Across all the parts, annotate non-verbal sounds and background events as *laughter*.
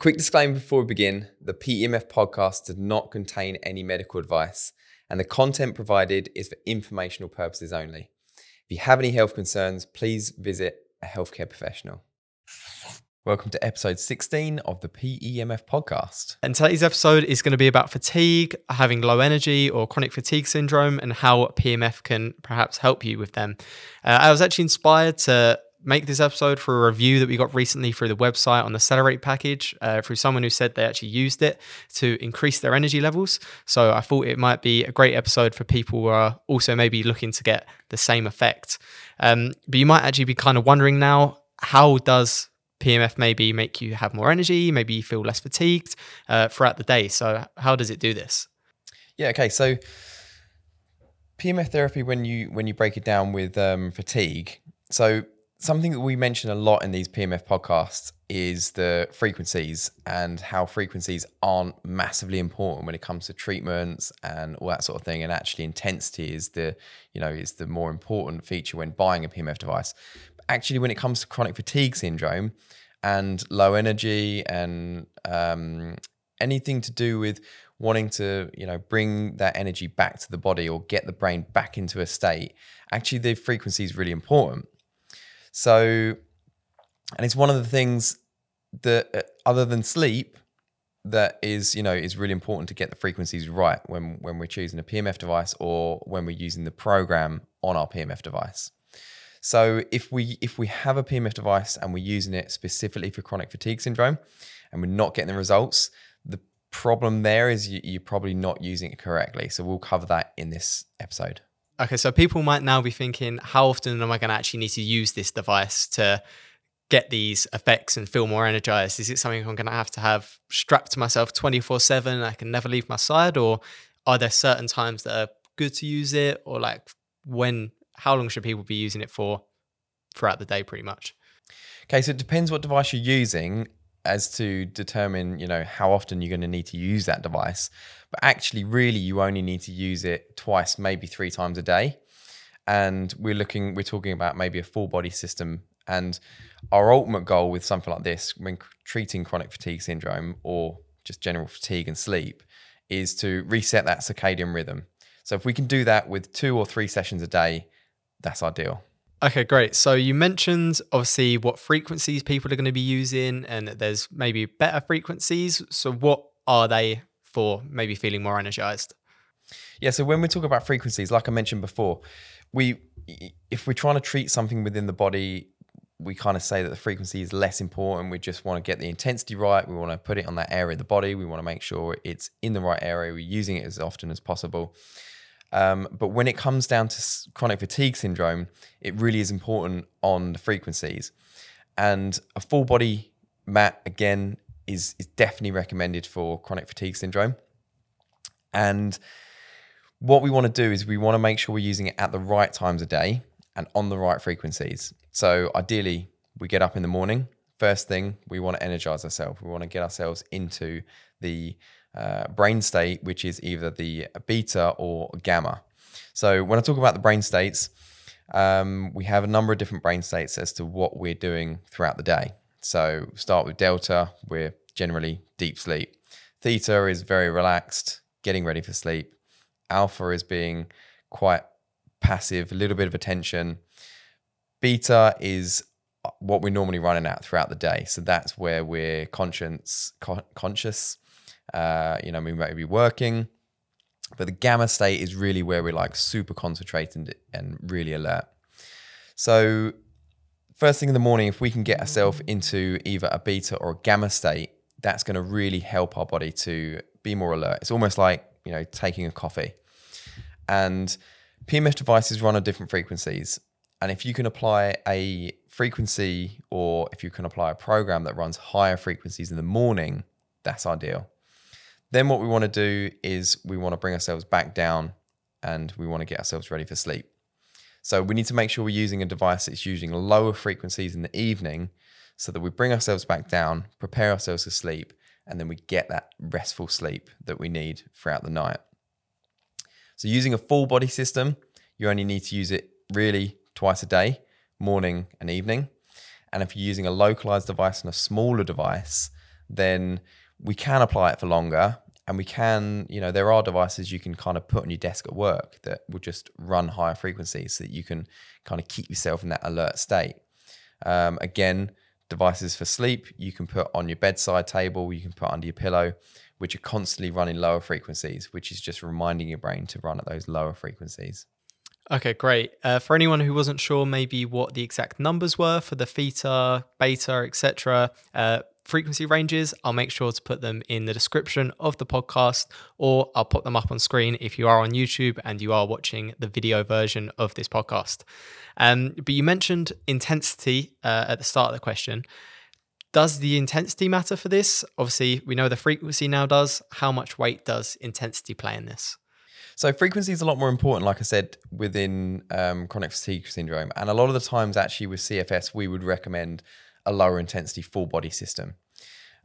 quick disclaimer before we begin the PEMF podcast does not contain any medical advice, and the content provided is for informational purposes only. If you have any health concerns, please visit a healthcare professional. Welcome to episode 16 of the PEMF podcast. And today's episode is going to be about fatigue, having low energy or chronic fatigue syndrome, and how PEMF can perhaps help you with them. Uh, I was actually inspired to make this episode for a review that we got recently through the website on the CELLER8 package uh, through someone who said they actually used it to increase their energy levels. So I thought it might be a great episode for people who are also maybe looking to get the same effect. Um, but you might actually be kind of wondering now how does PMF maybe make you have more energy, maybe you feel less fatigued uh, throughout the day. So how does it do this? Yeah, okay. So PMF therapy, when you when you break it down with um, fatigue, so something that we mention a lot in these PMF podcasts is the frequencies and how frequencies aren't massively important when it comes to treatments and all that sort of thing. And actually, intensity is the you know is the more important feature when buying a PMF device. But actually, when it comes to chronic fatigue syndrome and low energy and um, anything to do with wanting to you know bring that energy back to the body or get the brain back into a state, actually the frequency is really important. So, and it's one of the things that, uh, other than sleep, that is you know is really important to get the frequencies right when when we're choosing a PMF device or when we're using the program on our PMF device. So if we if we have a PMF device and we're using it specifically for chronic fatigue syndrome and we're not getting the results, the problem there is you, you're probably not using it correctly. So we'll cover that in this episode. Okay, so people might now be thinking, how often am I going to actually need to use this device to get these effects and feel more energized? Is it something I'm going to have to have strapped to myself 24 7? I can never leave my side? Or are there certain times that are good to use it? Or like when, how long should people be using it for throughout the day, pretty much? Okay, so it depends what device you're using as to determine, you know, how often you're going to need to use that device. But actually, really, you only need to use it twice, maybe three times a day. And we're looking, we're talking about maybe a full body system. And our ultimate goal with something like this, when treating chronic fatigue syndrome or just general fatigue and sleep, is to reset that circadian rhythm. So if we can do that with two or three sessions a day, that's ideal. Okay, great. So you mentioned obviously what frequencies people are going to be using, and that there's maybe better frequencies. So what are they for maybe feeling more energized? Yeah, so when we talk about frequencies, like I mentioned before, we if we're trying to treat something within the body, we kind of say that the frequency is less important. We just want to get the intensity right. We want to put it on that area of the body. We want to make sure it's in the right area. We're using it as often as possible. Um, but when it comes down to chronic fatigue syndrome, it really is important on the frequencies. And a full body mat, again, is, is definitely recommended for chronic fatigue syndrome. And what we want to do is we want to make sure we're using it at the right times of day and on the right frequencies. So ideally, we get up in the morning. First thing, we want to energize ourselves. We want to get ourselves into the uh, brain state, which is either the beta or gamma. So when I talk about the brain states, um, we have a number of different brain states as to what we're doing throughout the day. So start with delta, we're generally deep sleep. Theta is very relaxed, getting ready for sleep. Alpha is being quite passive, a little bit of attention. Beta is what we're normally running at throughout the day. So that's where we're conscious, co- conscious. Uh, you know, we might be working, but the gamma state is really where we're like super concentrated and really alert. So first thing in the morning, if we can get ourselves into either a beta or a gamma state, that's going to really help our body to be more alert. It's almost like, you know, taking a coffee. And PEMF devices run on different frequencies. And if you can apply a frequency or if you can apply a program that runs higher frequencies in the morning, that's ideal. Then what we want to do is we want to bring ourselves back down and we want to get ourselves ready for sleep. So we need to make sure we're using a device that's using lower frequencies in the evening so that we bring ourselves back down, prepare ourselves to sleep, and then we get that restful sleep that we need throughout the night. So using a full body system, you only need to use it really twice a day, morning and evening. And if you're using a localized device and a smaller device, then we can apply it for longer. And we can, you know, there are devices you can kind of put on your desk at work that will just run higher frequencies so that you can kind of keep yourself in that alert state. Um, again, devices for sleep you can put on your bedside table, you can put under your pillow, which are constantly running lower frequencies, which is just reminding your brain to run at those lower frequencies. Okay, great. Uh, for anyone who wasn't sure, maybe what the exact numbers were for the theta, beta, etc., uh, frequency ranges, I'll make sure to put them in the description of the podcast, or I'll put them up on screen if you are on YouTube and you are watching the video version of this podcast. Um, but you mentioned intensity uh, at the start of the question. Does the intensity matter for this? Obviously, we know the frequency now does. How much weight does intensity play in this? So frequency is a lot more important, like I said, within um, chronic fatigue syndrome. And a lot of the times, actually, with CFS, we would recommend a lower intensity full body system.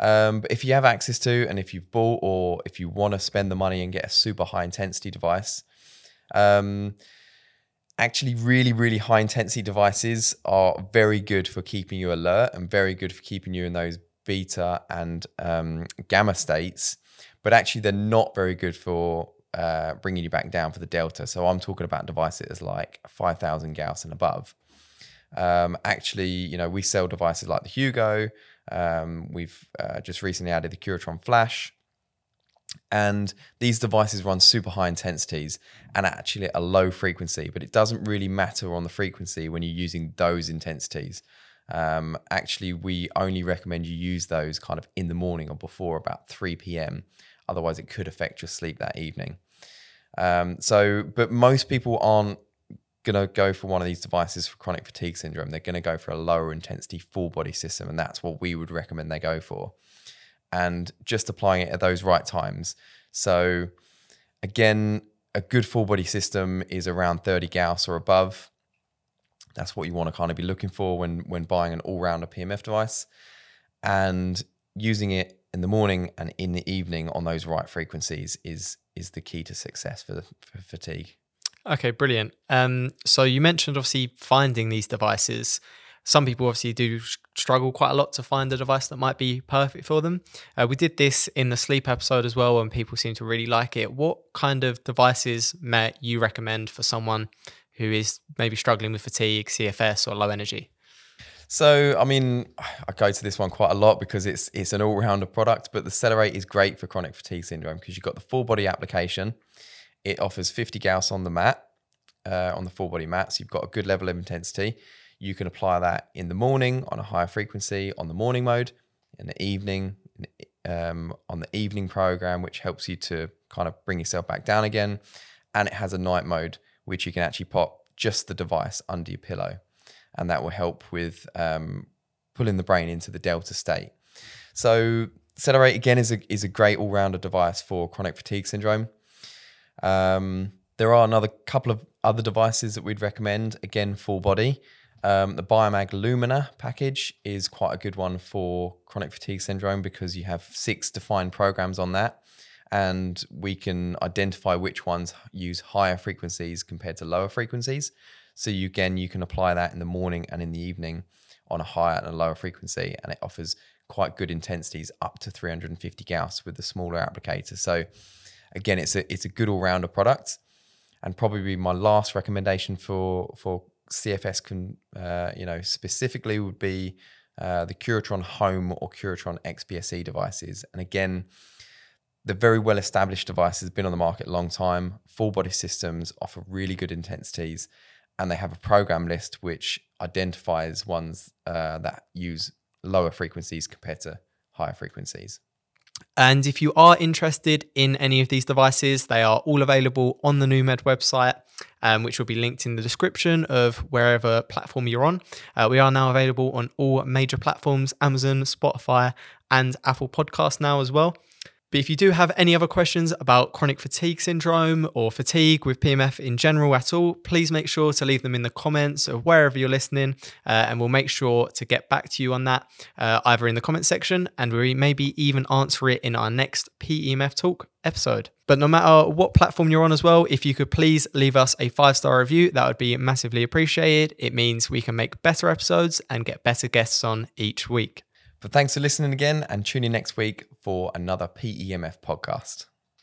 Um, but if you have access to, and if you've bought, or if you want to spend the money and get a super high intensity device, um, actually, really, really high intensity devices are very good for keeping you alert and very good for keeping you in those beta and um, gamma states. But actually, they're not very good for uh, bringing you back down for the delta. So I'm talking about devices like 5,000 Gauss and above. Um, actually, you know, we sell devices like the Hugo. Um, we've uh, just recently added the Curatron Flash. And these devices run super high intensities and actually at a low frequency, but it doesn't really matter on the frequency when you're using those intensities. Um, actually, we only recommend you use those kind of in the morning or before about 3 p.m. Otherwise, it could affect your sleep that evening. Um, so, but most people aren't going to go for one of these devices for chronic fatigue syndrome. They're going to go for a lower intensity full body system, and that's what we would recommend they go for. And just applying it at those right times. So, again, a good full body system is around 30 Gauss or above. That's what you want to kind of be looking for when when buying an all rounder PMF device, and using it in the morning and in the evening on those right frequencies is is the key to success for, for fatigue. Okay, brilliant. Um, so you mentioned obviously finding these devices. Some people obviously do struggle quite a lot to find a device that might be perfect for them. Uh, we did this in the sleep episode as well, and people seem to really like it. What kind of devices may you recommend for someone who is maybe struggling with fatigue, CFS, or low energy? So, I mean, *sighs* I go to this one quite a lot because it's it's an all-rounder product, but the CELLER8 is great for chronic fatigue syndrome because you've got the full body application. It offers 50 Gauss on the mat, uh, on the full body mat, so you've got a good level of intensity. You can apply that in the morning on a higher frequency on the morning mode, in the evening um, on the evening program, which helps you to kind of bring yourself back down again. And it has a night mode, which you can actually pop just the device under your pillow and that will help with um, pulling the brain into the delta state. So CELLER8 again is a is a great all rounder device for chronic fatigue syndrome. Um, there are another couple of other devices that we'd recommend. Again, full body. Um, the Biomag Lumina package is quite a good one for chronic fatigue syndrome because you have six defined programs on that, and we can identify which ones use higher frequencies compared to lower frequencies. So you again you can apply that in the morning and in the evening on a higher and a lower frequency, and it offers quite good intensities up to 350 Gauss with the smaller applicator. So again, it's a it's a good all rounder product, and probably my last recommendation for for CFS can uh, you know specifically would be uh, the Curatron Home or Curatron XPSE devices, and again. The very well established device has been on the market a long time. Full body systems offer really good intensities and they have a program list which identifies ones uh, that use lower frequencies compared to higher frequencies. And if you are interested in any of these devices, they are all available on the NewMed website, um, which will be linked in the description of wherever platform you're on. Uh, we are now available on all major platforms Amazon, Spotify, and Apple Podcast now as well. But if you do have any other questions about chronic fatigue syndrome or fatigue with PMF in general at all, please make sure to leave them in the comments of wherever you're listening, uh, and we'll make sure to get back to you on that uh, either in the comment section and we maybe even answer it in our next PEMF talk episode. But no matter what platform you're on as well, if you could please leave us a five star review, that would be massively appreciated. It means we can make better episodes and get better guests on each week. But thanks for listening again and tune in next week for another PEMF podcast.